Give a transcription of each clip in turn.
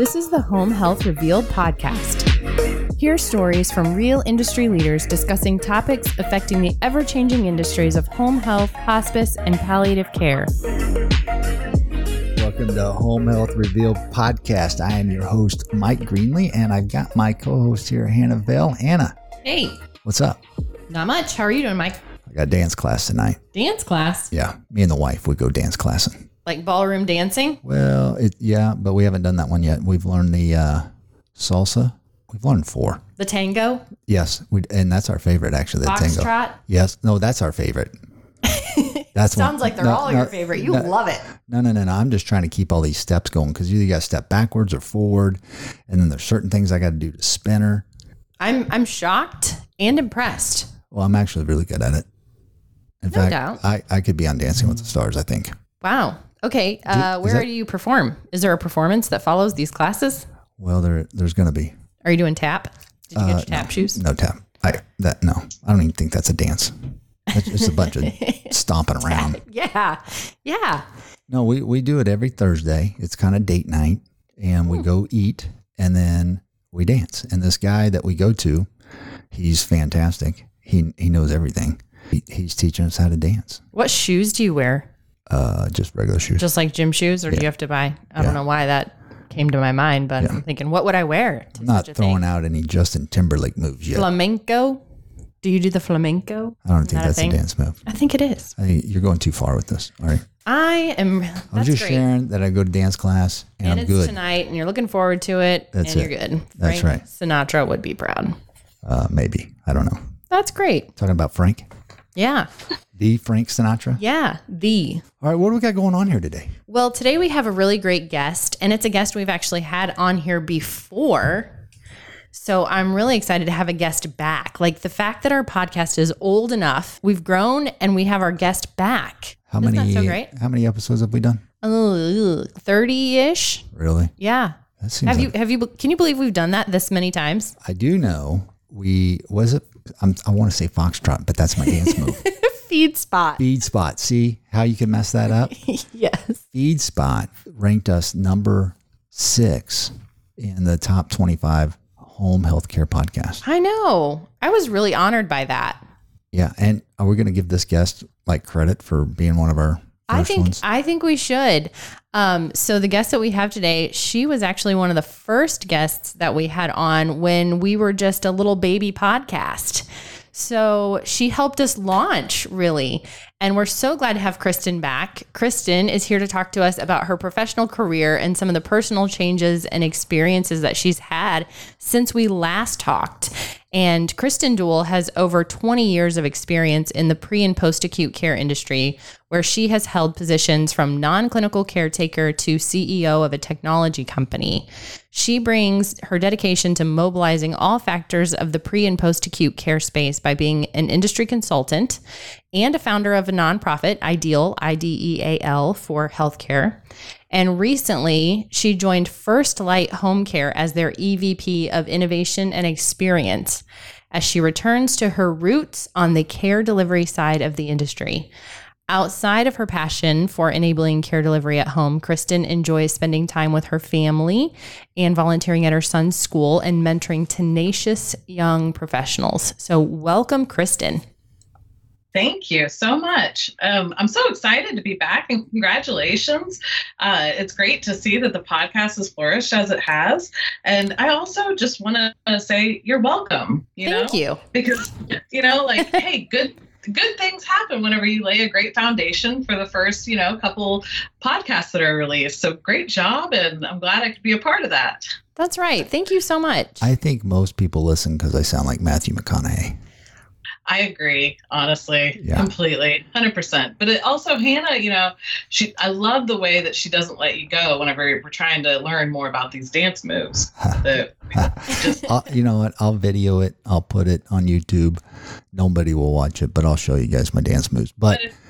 This is the Home Health Revealed podcast. Hear stories from real industry leaders discussing topics affecting the ever changing industries of home health, hospice, and palliative care. Welcome to Home Health Revealed podcast. I am your host, Mike Greenlee, and I've got my co host here, Hannah Vale. Hannah, Hey, what's up? not much. How are you doing, Mike? I got dance class tonight. Dance class? Yeah, me and the wife, we go dance classing. Like ballroom dancing? Well, it, yeah, but we haven't done that one yet. We've learned the uh, salsa. We've learned four. The tango? Yes, we, and that's our favorite, actually. The tango. Foxtrot? Yes, no, that's our favorite. That's one- Sounds like they're no, all no, your favorite. You no, love it. No, no, no, no. I'm just trying to keep all these steps going because you got to step backwards or forward, and then there's certain things I got to do to spinner. I'm I'm shocked and impressed. Well, I'm actually really good at it. In fact, doubt. I, I could be on Dancing with the Stars. I think. Wow. Okay. Uh, where that- do you perform? Is there a performance that follows these classes? Well, there there's going to be Are you doing tap? Did you get Uh, your tap shoes? no tap. I that no. I don't even think that's a dance. It's just a bunch of stomping around. Yeah. Yeah. No, we we do it every Thursday. It's kind of date night, and we go eat, and then we dance. And this guy that we go to, he's fantastic. He he knows everything. He, he's teaching us how to dance. What shoes do you wear? Uh, just regular shoes. Just like gym shoes, or do you have to buy? I don't know why that came to my mind, but I'm thinking, what would I wear? To I'm not such a throwing thing? out any Justin Timberlake moves yet. flamenco. Do you do the flamenco? I don't think that that's a, thing? dance move. I think it is. I think you're going too far with this. All right. I am. That's was just great. sharing that I go to dance class and, and I'm it's good. tonight, and you're looking forward to it, That's and it. you're good. That's Frank right. Sinatra would be proud. Uh, maybe. I don't know. That's great. Talking about Frank, Yeah. the Frank Sinatra. Yeah. The. All right. What do we got going on here today? Well, today we have a really great guest, and it's a guest we've actually had on here before. So I'm really excited to have a guest back. Like the fact that our podcast is old enough, we've grown, and we have our guest back. How Isn't many? so great? How many episodes have we done? Thirty ish. Really? Yeah. That seems. Have like, you? Have you? Can you believe we've done that this many times? I do know. We was it. I'm, I want to say foxtrot, but that's my dance move. Feedspot. Feed spot. See how you can mess that up. yes. Feedspot ranked us number six in the top 25 home healthcare podcast. I know. I was really honored by that. Yeah, and are we going to give this guest like credit for being one of our I think ones? I think we should. Um, so the guest that we have today, she was actually one of the first guests that we had on when we were just a little baby podcast. So she helped us launch really. And we're so glad to have Kristen back. Kristen is here to talk to us about her professional career and some of the personal changes and experiences that she's had since we last talked. And Kristen Duell has over 20 years of experience in the pre and post acute care industry, where she has held positions from non clinical caretaker to CEO of a technology company. She brings her dedication to mobilizing all factors of the pre and post acute care space by being an industry consultant and a founder of a nonprofit, Ideal, I D E A L, for healthcare. And recently, she joined FirstLight Home Care as their EVP of Innovation and Experience as she returns to her roots on the care delivery side of the industry. Outside of her passion for enabling care delivery at home, Kristen enjoys spending time with her family and volunteering at her son's school and mentoring tenacious young professionals. So, welcome, Kristen. Thank you so much. Um, I'm so excited to be back and congratulations. Uh, it's great to see that the podcast has flourished as it has. And I also just want to say you're welcome, you Thank know, you. because, you know, like, hey, good. Good things happen whenever you lay a great foundation for the first, you know, couple podcasts that are released. So great job, and I'm glad I could be a part of that. That's right. Thank you so much. I think most people listen because I sound like Matthew McConaughey. I agree, honestly, Yeah. completely, hundred percent. But it also, Hannah, you know, she I love the way that she doesn't let you go whenever we're trying to learn more about these dance moves. I'll, you know what? I'll video it. I'll put it on YouTube. Nobody will watch it, but I'll show you guys my dance moves. But But if,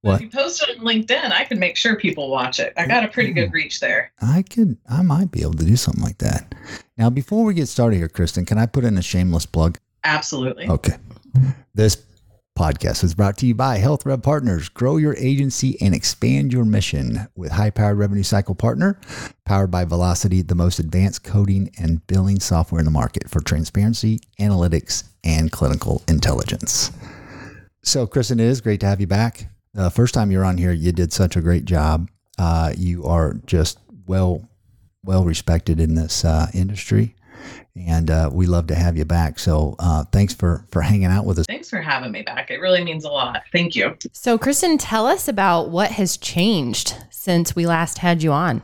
What? if you post it on LinkedIn, I can make sure people watch it. I got a pretty good mm-hmm. reach there. I could, I might be able to do something like that. Now, before we get started here, Kristen, can I put in a shameless plug? Absolutely. Okay. This podcast is brought to you by HealthRev Partners. Grow your agency and expand your mission with high powered revenue cycle partner, powered by Velocity, the most advanced coding and billing software in the market for transparency, analytics, and clinical intelligence. So, Kristen, it is great to have you back. The first time you're on here, you did such a great job. Uh, you are just well, well respected in this uh, industry and uh, we love to have you back. So uh, thanks for for hanging out with us. Thanks for having me back. It really means a lot. Thank you. So, Kristen, tell us about what has changed since we last had you on.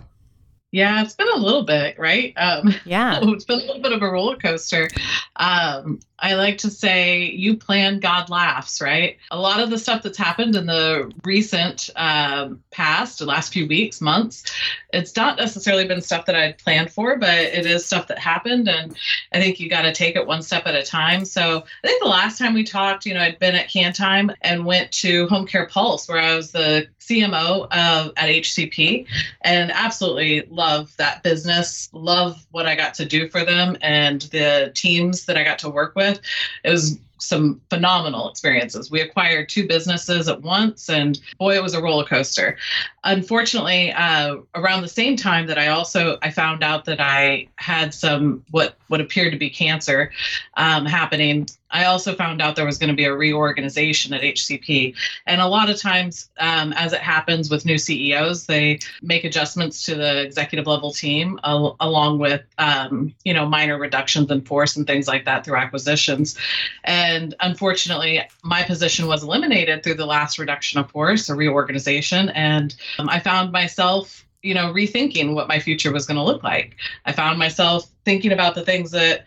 Yeah, it's been a little bit, right? Um, yeah, it's been a little bit of a roller coaster. Um, I like to say, you plan, God laughs, right? A lot of the stuff that's happened in the recent um, past, the last few weeks, months, it's not necessarily been stuff that I'd planned for, but it is stuff that happened. And I think you got to take it one step at a time. So I think the last time we talked, you know, I'd been at KanTime and went to Home Care Pulse, where I was the CMO of, at HCP and absolutely love that business, love what I got to do for them and the teams that I got to work with with. It was some phenomenal experiences. We acquired two businesses at once, and boy, it was a roller coaster. Unfortunately, uh, around the same time that I also I found out that I had some what what appeared to be cancer um, happening. I also found out there was going to be a reorganization at HCP. And a lot of times, um, as it happens with new CEOs, they make adjustments to the executive level team al- along with, um, you know, minor reductions in force and things like that through acquisitions. And unfortunately, my position was eliminated through the last reduction of force, a reorganization. And um, I found myself you know, rethinking what my future was going to look like. I found myself thinking about the things that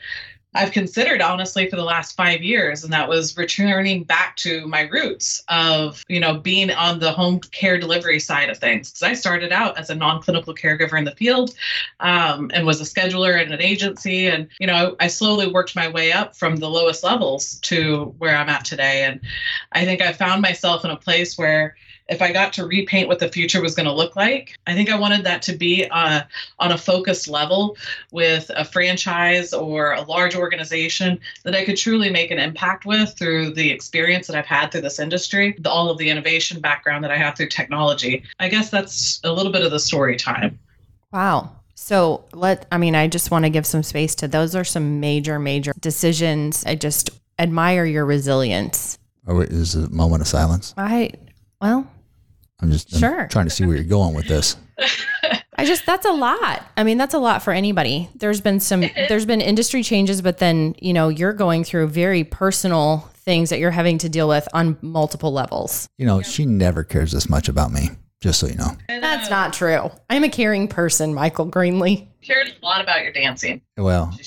I've considered honestly for the last five years, and that was returning back to my roots of, you know, being on the home care delivery side of things. Because I started out as a non clinical caregiver in the field um, and was a scheduler in an agency. And, you know, I slowly worked my way up from the lowest levels to where I'm at today. And I think I found myself in a place where, if I got to repaint what the future was going to look like, I think I wanted that to be uh, on a focused level with a franchise or a large organization that I could truly make an impact with through the experience that I've had through this industry, the, all of the innovation background that I have through technology. I guess that's a little bit of the story time. Wow. So let, I mean, I just want to give some space to those are some major, major decisions. I just admire your resilience. Oh, is a moment of silence? I, well, I'm just I'm trying to see where you're going with this. I just that's a lot. I mean, that's a lot for anybody. There's been some there's been industry changes, but then, you know, you're going through very personal things that you're having to deal with on multiple levels. You know, she never cares this much about me, just so you know. That's not true. I'm a caring person, Michael Greenlee. Cared a lot about your dancing. Well,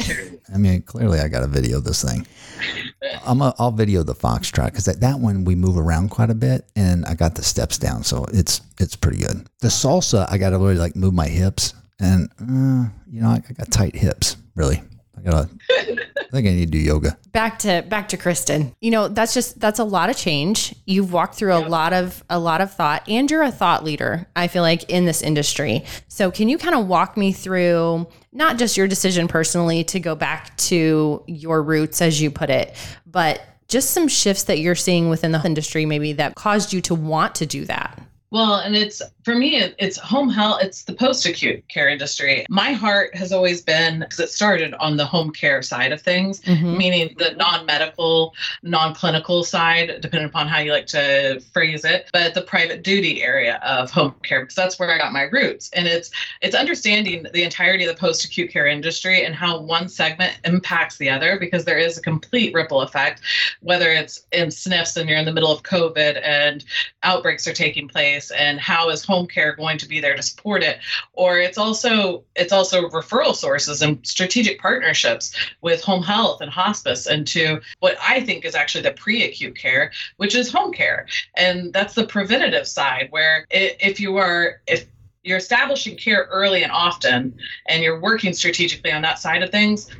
I mean, clearly I got a video this thing. I'm a, I'll video the foxtrot because that, that one we move around quite a bit, and I got the steps down, so it's it's pretty good. The salsa, I got to really like move my hips, and uh, you know I, I got tight hips. Really, I gotta. I think I need to do yoga. Back to back to Kristen. You know that's just that's a lot of change. You've walked through a lot of a lot of thought, and you're a thought leader. I feel like in this industry. So can you kind of walk me through? not just your decision personally to go back to your roots, as you put it, but just some shifts that you're seeing within the industry, maybe that caused you to want to do that. Well, and it's for me, it's home health, it's the post acute care industry. My heart has always been because it started on the home care side of things, mm-hmm. meaning the non medical, non clinical side, depending upon how you like to phrase it, but the private duty area of home care, because that's where I got my roots. And it's it's understanding the entirety of the post acute care industry and how one segment impacts the other, because there is a complete ripple effect, whether it's in SNFs and you're in the middle of COVID and outbreaks are taking place and how is home care going to be there to support it or it's also it's also referral sources and strategic partnerships with home health and hospice and to what i think is actually the pre-acute care which is home care. And that's the preventative side where if you are if you're establishing care early and often and you're working strategically on that side of things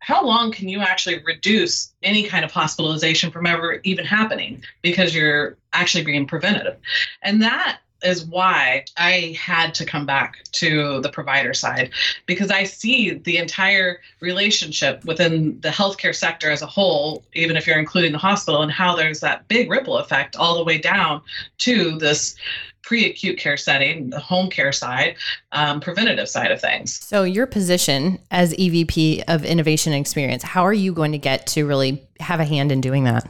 how long can you actually reduce any kind of hospitalization from ever even happening because you're actually being preventative? And that is why I had to come back to the provider side because I see the entire relationship within the healthcare sector as a whole, even if you're including the hospital, and how there's that big ripple effect all the way down to this pre-acute care setting, the home care side, um, preventative side of things. So, your position as EVP of Innovation and Experience, how are you going to get to really have a hand in doing that?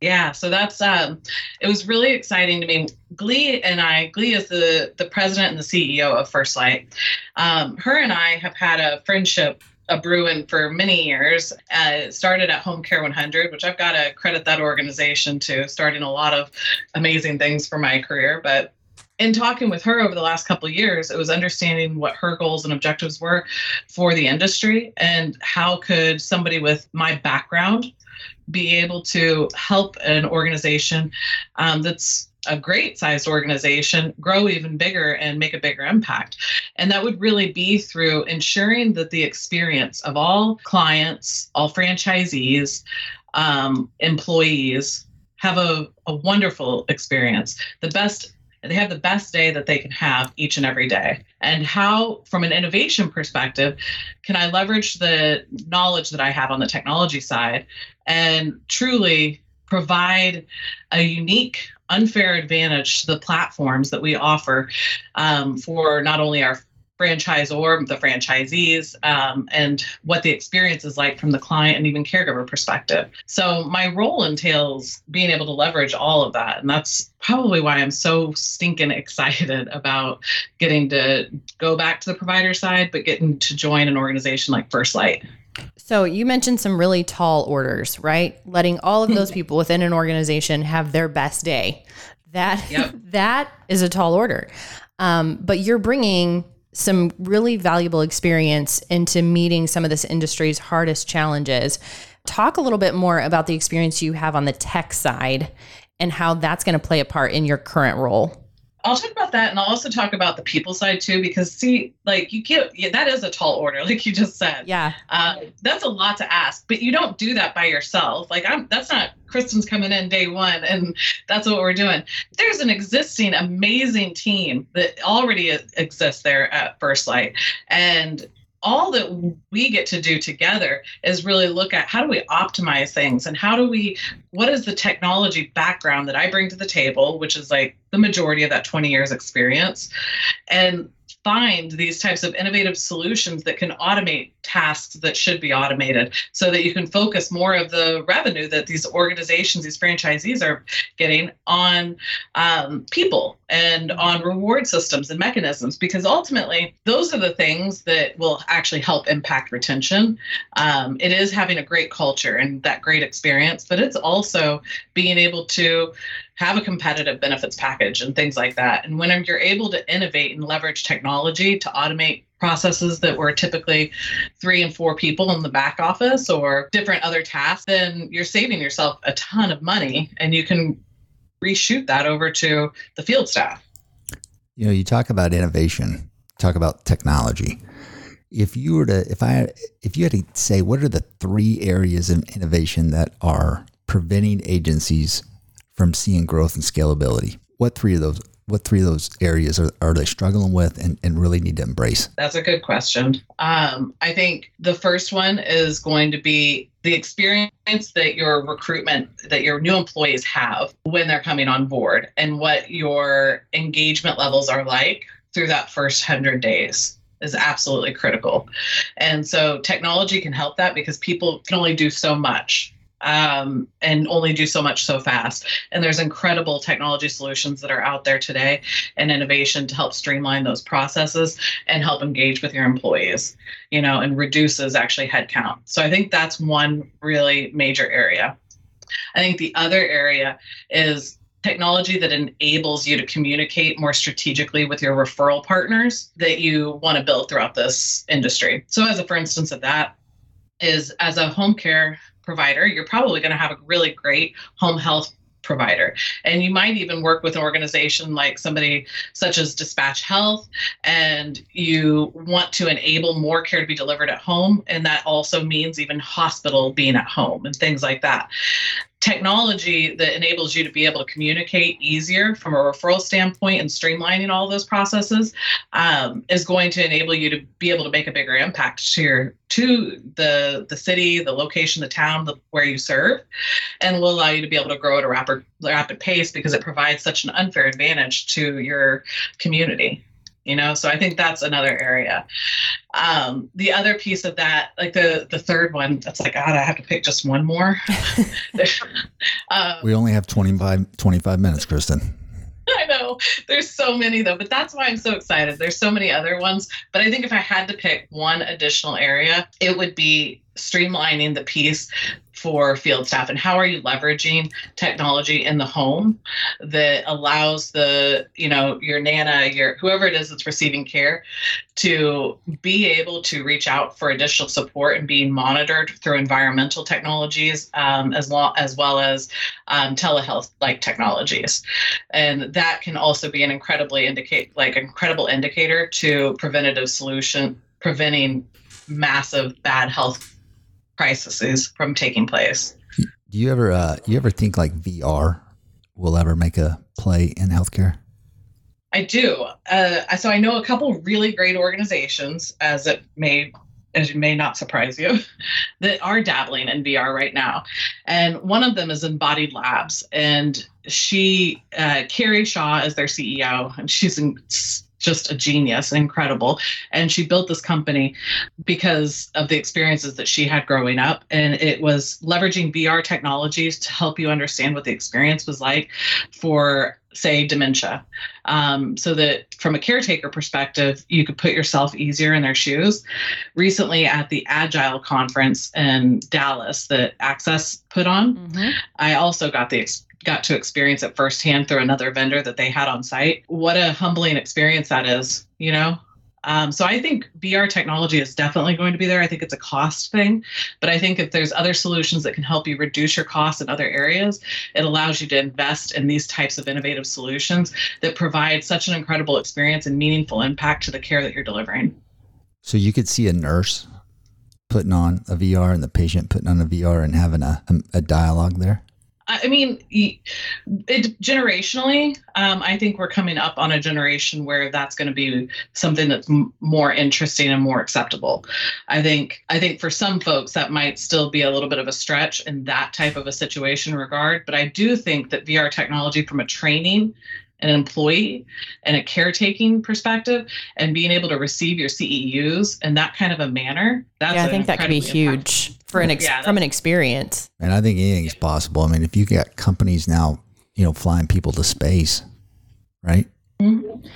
Yeah, so that's um, it was really exciting to me. Glee and I, Glee is the the president and the CEO of FirstLight. Um, her and I have had a friendship a brewing for many years. Uh, it started at Home Care 100, which I've got to credit that organization to starting a lot of amazing things for my career. But in talking with her over the last couple years, it was understanding what her goals and objectives were for the industry and how could somebody with my background be able to help an organization um, that's a great sized organization grow even bigger and make a bigger impact. And that would really be through ensuring that the experience of all clients, all franchisees, um, employees have a, a wonderful experience. The best they have the best day that they can have each and every day. And how, from an innovation perspective, can I leverage the knowledge that I have on the technology side and truly provide a unique, unfair advantage to the platforms that we offer um, for not only our franchisor, the franchisees, um, and what the experience is like from the client and even caregiver perspective. So my role entails being able to leverage all of that. And that's probably why I'm so stinking excited about getting to go back to the provider side, but getting to join an organization like FirstLight. So you mentioned some really tall orders, right? Letting all of those people within an organization have their best day. That yep. that is a tall order. Um, but you're bringing some really valuable experience into meeting some of this industry's hardest challenges. Talk a little bit more about the experience you have on the tech side and how that's going to play a part in your current role. I'll talk about that and I'll also talk about the people side too, because see, like you get yeah, that is a tall order, like you just said. Yeah. Uh, that's a lot to ask, but you don't do that by yourself. Like I'm, that's not Kristen's coming in day one and that's what we're doing. There's an existing amazing team that already exists there at FirstLight. And all that we get to do together is really look at how do we optimize things and how do we what is the technology background that i bring to the table which is like the majority of that 20 years experience. And find these types of innovative solutions that can automate tasks that should be automated so that you can focus more of the revenue that these organizations, these franchisees are getting on um, people and on reward systems and mechanisms, because ultimately those are the things that will actually help impact retention. Um, it is having a great culture and that great experience, but it's also being able to have a competitive benefits package and things like that. And when you're able to innovate and leverage technology to automate processes that were typically three and four people in the back office or different other tasks, then you're saving yourself a ton of money and you can reshoot that over to the field staff. You know, you talk about innovation, talk about technology. If you were to, if I, if you had to say, what are the three areas of innovation that are preventing agencies from seeing growth and scalability? What three of those what three of those areas are, are they struggling with and, and really need to embrace? That's a good question. Um, I think the first one is going to be the experience that your recruitment, that your new employees have when they're coming on board and what your engagement levels are like through that first 100 days is absolutely critical. And so technology can help that because people can only do so much um, and only do so much so fast. And there's incredible technology solutions that are out there today and innovation to help streamline those processes and help engage with your employees, you know, and reduces actually headcount. So I think that's one really major area. I think the other area is technology that enables you to communicate more strategically with your referral partners that you want to build throughout this industry. So as a for instance of that is as a home care provider, you're probably going to have a really great home health provider. And you might even work with an organization like somebody such as DispatchHealth, and you want to enable more care to be delivered at home. And that also means even hospital being at home and things like that. Technology that enables you to be able to communicate easier from a referral standpoint and streamlining all those processes um, is going to enable you to be able to make a bigger impact to your to the the city, the location, the town the, where you serve, and will allow you to be able to grow at a rapid rapid pace because it provides such an unfair advantage to your community you know? So i think that's another area. Um, the other piece of that like the the third one that's like god i have to pick just one more. Um, we only have 25 25 minutes kristen. I know. There's so many though, but that's why I'm so excited. There's so many other ones, but I think if I had to pick one additional area, it would be streamlining the piece for field staff? And how are you leveraging technology in the home that allows the you know your nana your whoever it is that's receiving care to be able to reach out for additional support and being monitored through environmental technologies um, as well as well as um, telehealth like technologies. And that can also be an incredibly indicate like incredible indicator to preventative solution preventing massive bad health crises from taking place. Do you ever uh, you ever think like VR will ever make a play in healthcare? I do. Uh, so I know a couple really great organizations, as it may as it may not surprise you, that are dabbling in VR right now. And one of them is Embodied Labs, and she, uh, Carrie Shaw, is their CEO, and she's in, just a genius, incredible. And she built this company because of the experiences that she had growing up. And it was leveraging VR technologies to help you understand what the experience was like for, say, dementia. Um, so that from a caretaker perspective, you could put yourself easier in their shoes. Recently, at the Agile conference in Dallas that Axxess put on, mm-hmm. I also got the got to experience it firsthand through another vendor that they had on site. What a humbling experience that is, you know? Um, so I think VR technology is definitely going to be there. I think it's a cost thing, but I think if there's other solutions that can help you reduce your costs in other areas, it allows you to invest in these types of innovative solutions that provide such an incredible experience and meaningful impact to the care that you're delivering. So you could see a nurse putting on a VR and the patient putting on a VR and having a, a dialogue there. I mean, it, generationally, um, I think we're coming up on a generation where that's going to be something that's m- more interesting and more acceptable. I think, I think for some folks that might still be a little bit of a stretch in that type of a situation regard. But I do think that VR technology, from a training an employee and a caretaking perspective and being able to receive your CEUs in that kind of a manner. That's yeah, I think that could be huge for an ex- yeah, from an experience. And I think anything's possible. I mean, if you got companies now, you know, flying people to space, right? Mm-hmm.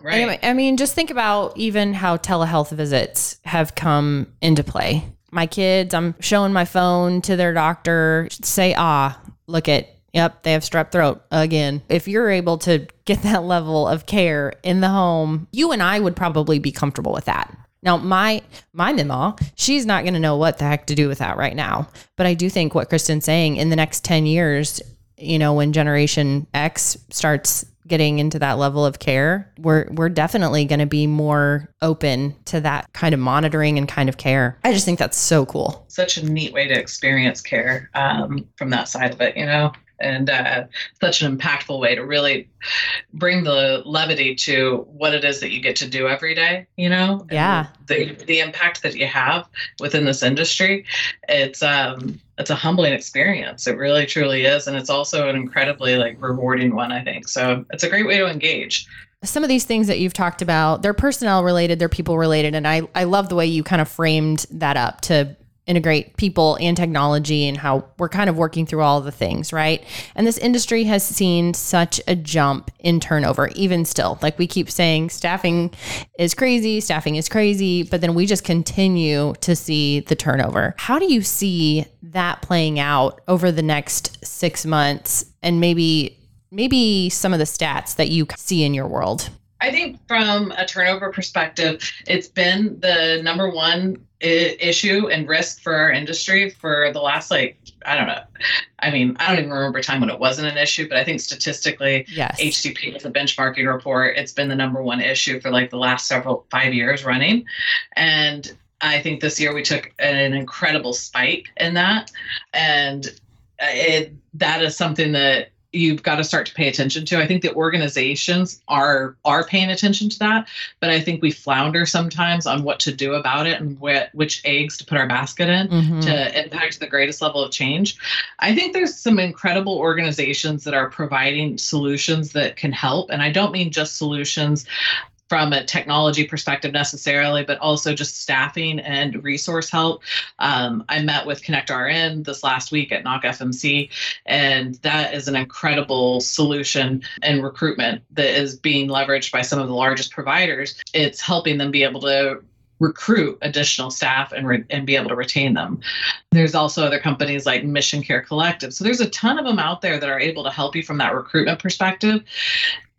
Right. I mean, just think about even how telehealth visits have come into play. My kids, I'm showing my phone to their doctor, say, ah, look at Yep, they have strep throat again. If you're able to get that level of care in the home, you and I would probably be comfortable with that. Now, my my mama, she's not going to know what the heck to do with that right now. But I do think what Kristen's saying in the next 10 years, you know, when generation X starts getting into that level of care, we're we're definitely going to be more open to that kind of monitoring and kind of care. I just think that's so cool. Such a neat way to experience care um, from that side of it, you know and uh, such an impactful way to really bring the levity to what it is that you get to do every day you know? Yeah. the, the impact that you have within this industry it's um it's a humbling experience. It really truly is and it's also an incredibly like rewarding one i think. So it's a great way to engage. Some of these things that you've talked about they're personnel related they're people related and i i love the way you kind of framed that up to integrate people and technology and how we're kind of working through all the things, right? And this industry has seen such a jump in turnover, even still. Like we keep saying, staffing is crazy, staffing is crazy, but then we just continue to see the turnover. How do you see that playing out over the next six months and maybe maybe some of the stats that you see in your world? I think from a turnover perspective, it's been the number one issue and risk for our industry for the last like I don't know. I mean, I don't even remember a time when it wasn't an issue, but I think statistically, yes. HCP is a benchmarking report. It's been the number one issue for like the last several five years running, and I think this year we took an incredible spike in that, and uh, it, that is something that you've got to start to pay attention to. I think the organizations are are paying attention to that, but I think we flounder sometimes on what to do about it and wh- which eggs to put our basket in mm-hmm. to impact the greatest level of change. I think there's some incredible organizations that are providing solutions that can help, and I don't mean just solutions from a technology perspective necessarily, but also just staffing and resource help. Um, I met with ConnectRN this last week at NAHC FMC, and that is an incredible solution and recruitment that is being leveraged by some of the largest providers. It's helping them be able to recruit additional staff and, re- and be able to retain them. There's also other companies like Mission Care Collective. So there's a ton of them out there that are able to help you from that recruitment perspective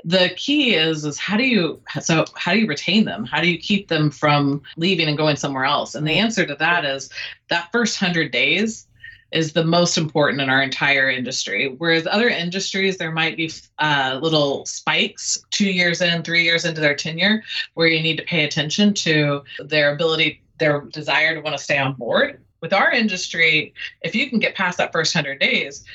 the key is is how do you so how do you retain them? How do you keep them from leaving and going somewhere else? And the answer to that is that first 100 days is the most important in our entire industry. Whereas other industries there might be uh, little spikes two years in three years into their tenure where you need to pay attention to their ability their desire to want to stay on board. With our industry if you can get past that first 100 days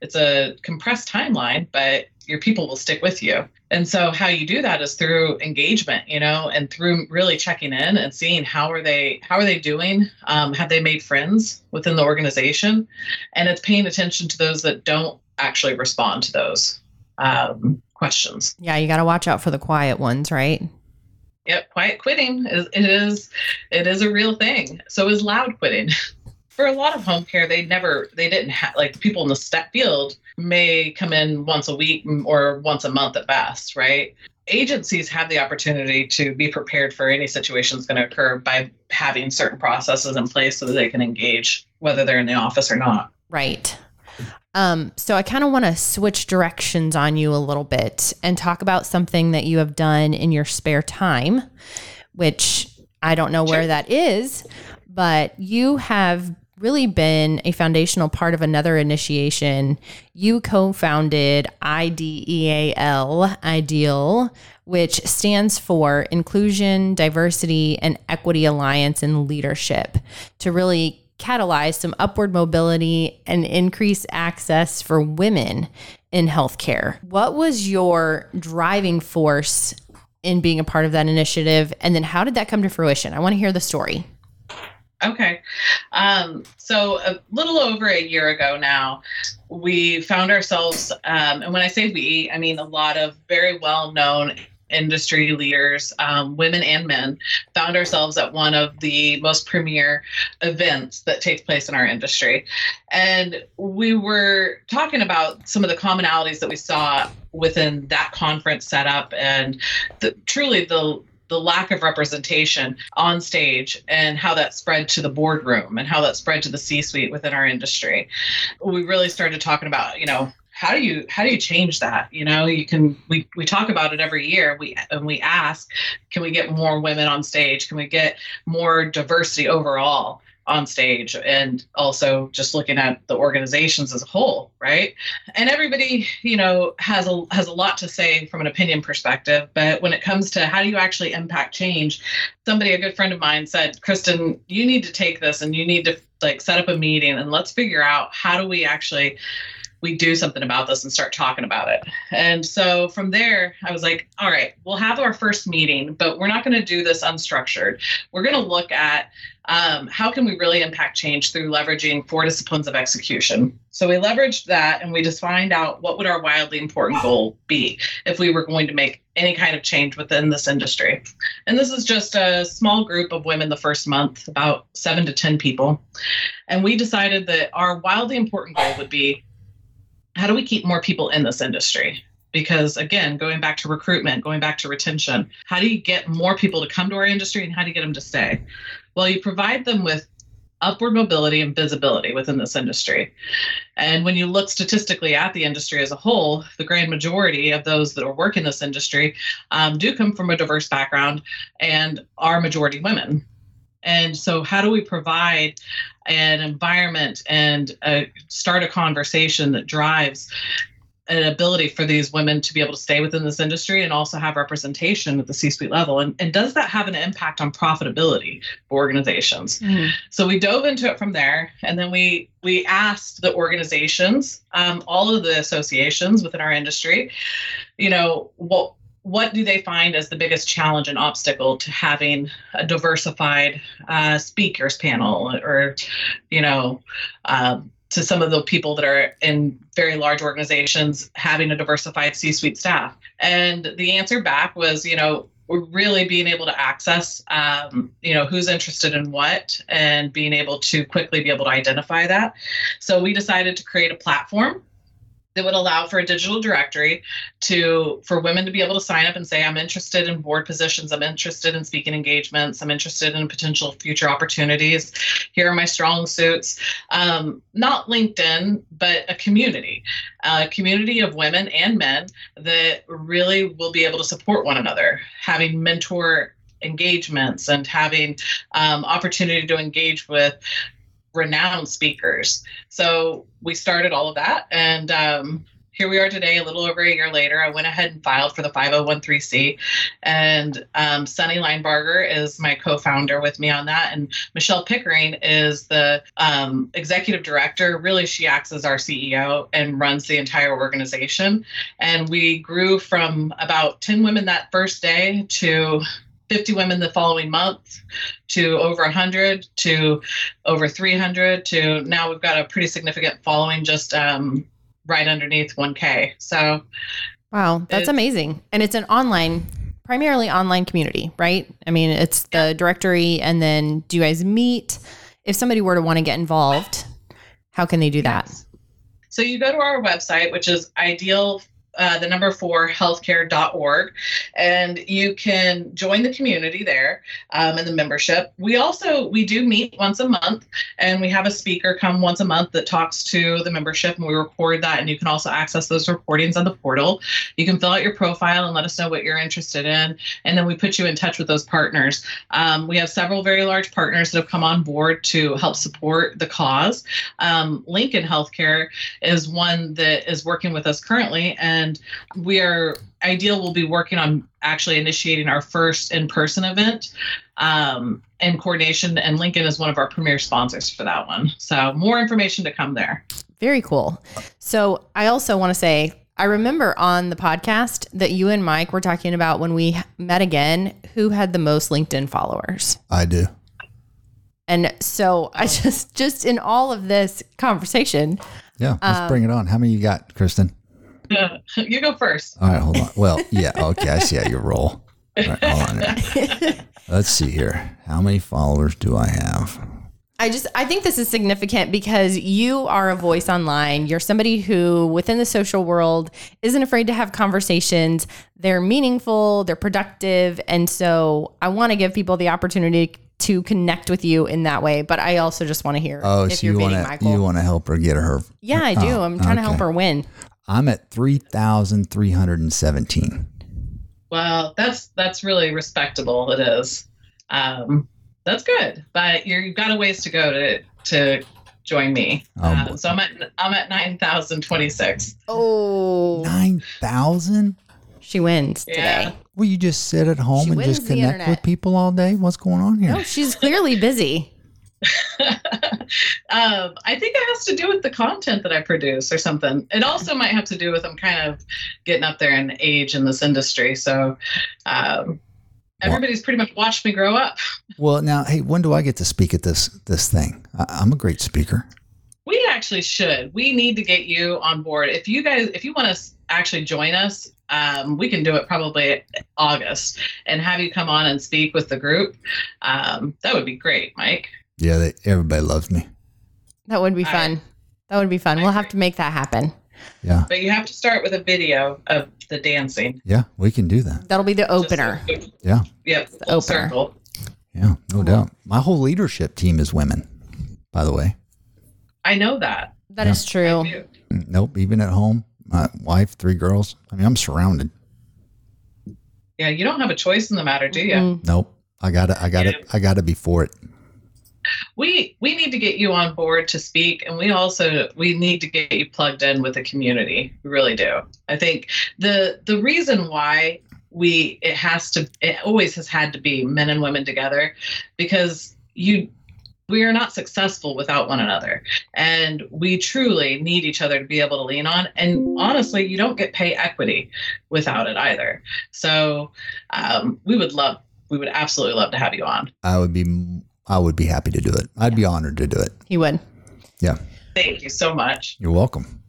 it's a compressed timeline but your people will stick with you. And so how you do that is through engagement, you know, and through really checking in and seeing how are they how are they doing? Um, have they made friends within the organization? And it's paying attention to those that don't actually respond to those um, questions. Yeah, you got to watch out for the quiet ones, right? Yep, quiet quitting is it is it is a real thing. So is loud quitting. for a lot of home care, they never, they didn't have, like people in the step field may come in once a week or once a month at best, right? Agencies have the opportunity to be prepared for any situation that's going to occur by having certain processes in place so that they can engage, whether they're in the office or not. Right. Um, so I kind of want to switch directions on you a little bit and talk about something that you have done in your spare time, which I don't know where sure. that is, but you have really been a foundational part of another initiation. You co founded IDEAL, IDEAL, which stands for Inclusion, Diversity, and Equity Alliance in Leadership, to really catalyze some upward mobility and increase access for women in healthcare. What was your driving force in being a part of that initiative? And then how did that come to fruition? I want to hear the story. Okay. Um, so a little over a year ago now, we found ourselves, um, and when I say we, I mean a lot of very well known industry leaders, um, women and men, found ourselves at one of the most premier events that takes place in our industry. And we were talking about some of the commonalities that we saw within that conference setup and the, truly the the lack of representation on stage and how that spread to the boardroom and how that spread to the C-suite within our industry. We really started talking about, you know, how do you how do you change that? You know you can we we talk about it every year. We and we ask can we get more women on stage? Can we get more diversity overall on stage and also just looking at the organizations as a whole right? And everybody you know has a has a lot to say from an opinion perspective but when it comes to how do you actually impact change somebody a good friend of mine said kristen you need to take this and you need to like set up a meeting and let's figure out how do we actually we do something about this and start talking about it. And so from there, I was like, all right, we'll have our first meeting, but we're not going to do this unstructured. We're going to look at um, how can we really impact change through leveraging four disciplines of execution. So we leveraged that and we just find out what would our wildly important goal be if we were going to make any kind of change within this industry. And this is just a small group of women the first month, about seven to 10 people. And we decided that our wildly important goal would be how do we keep more people in this industry? Because again, going back to recruitment, going back to retention, how do you get more people to come to our industry and how do you get them to stay? Well, you provide them with upward mobility and visibility within this industry. And when you look statistically at the industry as a whole, the grand majority of those that are working in this industry um, do come from a diverse background and are majority women. And so, how do we provide an environment and uh, start a conversation that drives an ability for these women to be able to stay within this industry and also have representation at the C-suite level. And, and does that have an impact on profitability for organizations? Mhm. So we dove into it from there, and then we we asked the organizations, um, all of the associations within our industry, you know, what what do they find as the biggest challenge and obstacle to having a diversified uh, speakers panel, or you know, um, to some of the people that are in very large organizations having a diversified C-suite staff? And the answer back was, you know, really being able to access um, you know who's interested in what and being able to quickly be able to identify that so we decided to create a platform that would allow for a digital directory to for women to be able to sign up and say i'm interested in board positions. I'm interested in speaking engagements. I'm interested in potential future opportunities. Here are my strong suits. Um, not linkedin but a community a community of women and men that really will be able to support one another, having mentor engagements and having um, opportunity to engage with renowned speakers. So we started all of that, and um, here we are today, a little over a year later. I went ahead and filed for the 5013C, and um, Sunny Linebarger is my co-founder with me on that, and Michelle Pickering is the um, executive director. Really, she acts as our CEO and runs the entire organization. And we grew from about 10 women that first day to 50 women the following month to over 100 to over 300 to now we've got a pretty significant following just um, right underneath 1k so Wow, that's amazing. And it's an online, primarily online community, right? I mean, it's the directory, and then do you guys meet? If somebody were to want to get involved, how can they do that? So you go to our website, which is ideal. Uh, the number four healthcare.org and you can join the community there um, and the membership. We also we do meet once a month and we have a speaker come once a month that talks to the membership and we record that. And you can also access those recordings on the portal. You can fill out your profile and let us know what you're interested in and then we put you in touch with those partners. Um, we have several very large partners that have come on board to help support the cause. Um, lincoln healthcare is one that is working with us currently and we are ideal will be working on actually initiating our first in-person event um, in coordination and lincoln is one of our premier sponsors for that one so more information to come there Very cool. So I also want to say, I remember on the podcast that you and Mike were talking about when we met again, who had the most LinkedIn followers. I do. And so I just, just in all of this conversation, Yeah, let's Um, bring it on. How many you got, Kristen? you go first All right, hold on. Well, yeah, okay, I see how you roll. All right, hold on. here. Let's see here. How many followers do I have? I just I think this is significant because you are a voice online. You're somebody who within the social world isn't afraid to have conversations. They're meaningful, they're productive, and so I want to give people the opportunity to connect with you in that way. But I also just want to hear Oh, if so you're you beating want to Michael. you want to help her get her? yeah, I oh, do. Oh, I'm trying to help her win. I'm at three thousand three hundred and seventeen. well that's that's really respectable it is um, that's good but you're, you've got a ways to go to to join me Oh, Um, so i'm at i'm at nine thousand twenty six. Oh, nine thousand. she wins Yeah. today. Will you just sit at home She and just connect with people all day? What's going on here? No, she's clearly busy. um, I think it has to do with the content that I produce or something. It also might have to do with I'm kind of getting up there in age in this industry. So um, everybody's pretty much watched me grow up. Well, now, hey, when do I get to speak at this this thing? I, I'm a great speaker. We actually should. We need to get you on board. If you guys, if you want to actually join us, um, we can do it probably August and have you come on and speak with the group. Um, that would be great, Mike. Yeah, they, everybody loves me. That would be I- fun. That would be fun. I We'll have to make that happen. Yeah, But you have to start with a video of the dancing. yeah, we can do that. That'll be the opener. a- Yeah, Yep. the opener. circle. yeah, no doubt. My whole leadership team is women, by the way. I know that. That is I true. Mm, Nope, even at home, my wife, three girls. I mean, I'm surrounded. Yeah, you don't have a choice in the matter, do you? Mm. Nope, I gotta, I gotta, Yeah. I gotta be for it. We we need to get you on board to speak and we also we need to get you plugged in with the community. We really do. I think the the reason why we it has to it always has had to be men and women together because you we are not successful without one another. And we truly need each other to be able to lean on. And honestly you don't get pay equity without it either. So um, we would love we would absolutely love to have you on. I would be I would be happy to do it. I'd be honored to do it. He would. Yeah. thank you so much You're welcome.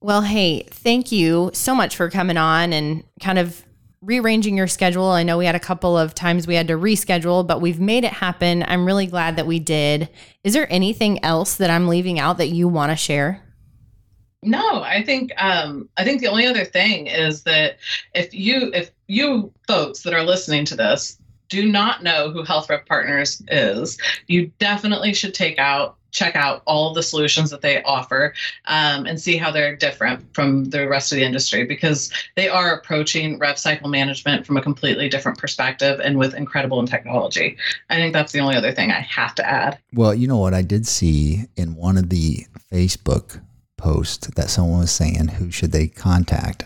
Well, hey, thank you so much for coming on and kind of rearranging your schedule. I know we had a couple of times we had to reschedule, but we've made it happen. I'm really glad that we did. Is there anything else that I'm leaving out that you want to share? No, I think um, I think the only other thing is that if you if you folks that are listening to this do not know who HealthRev Partners is, you definitely should take out check out all the solutions that they offer um, and see how they're different from the rest of the industry because they are approaching rev cycle management from a completely different perspective and with incredible technology. I think that's the only other thing I have to add. Well, you know what I did see in one of the Facebook posts that someone was saying who should they contact?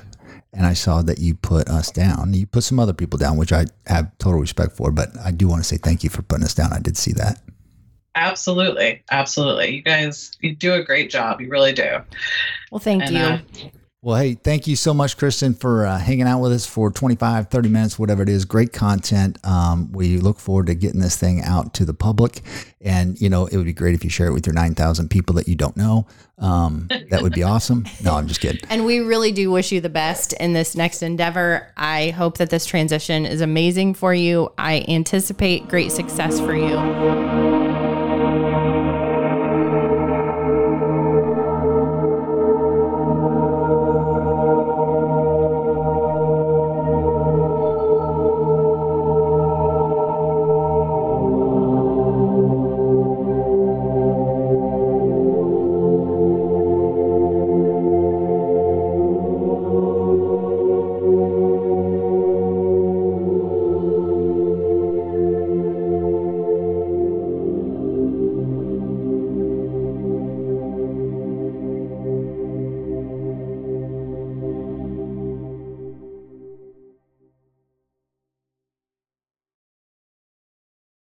And I saw that you put us down. You put some other people down, which I have total respect for, but I do want to say thank you for putting us down. I did see that. Absolutely, absolutely. You guys, you do a great job. You really do. Well, thank And, you. uh, Well, hey, thank you so much, Kristen, for uh, hanging out with us for 25, 30 minutes, whatever it is. Great content. Um, we look forward to getting this thing out to the public. And, you know, it would be great if you share it with your 9,000 people that you don't know. Um, that would be awesome. No, I'm just kidding. And we really do wish you the best in this next endeavor. I hope that this transition is amazing for you. I anticipate great success for you.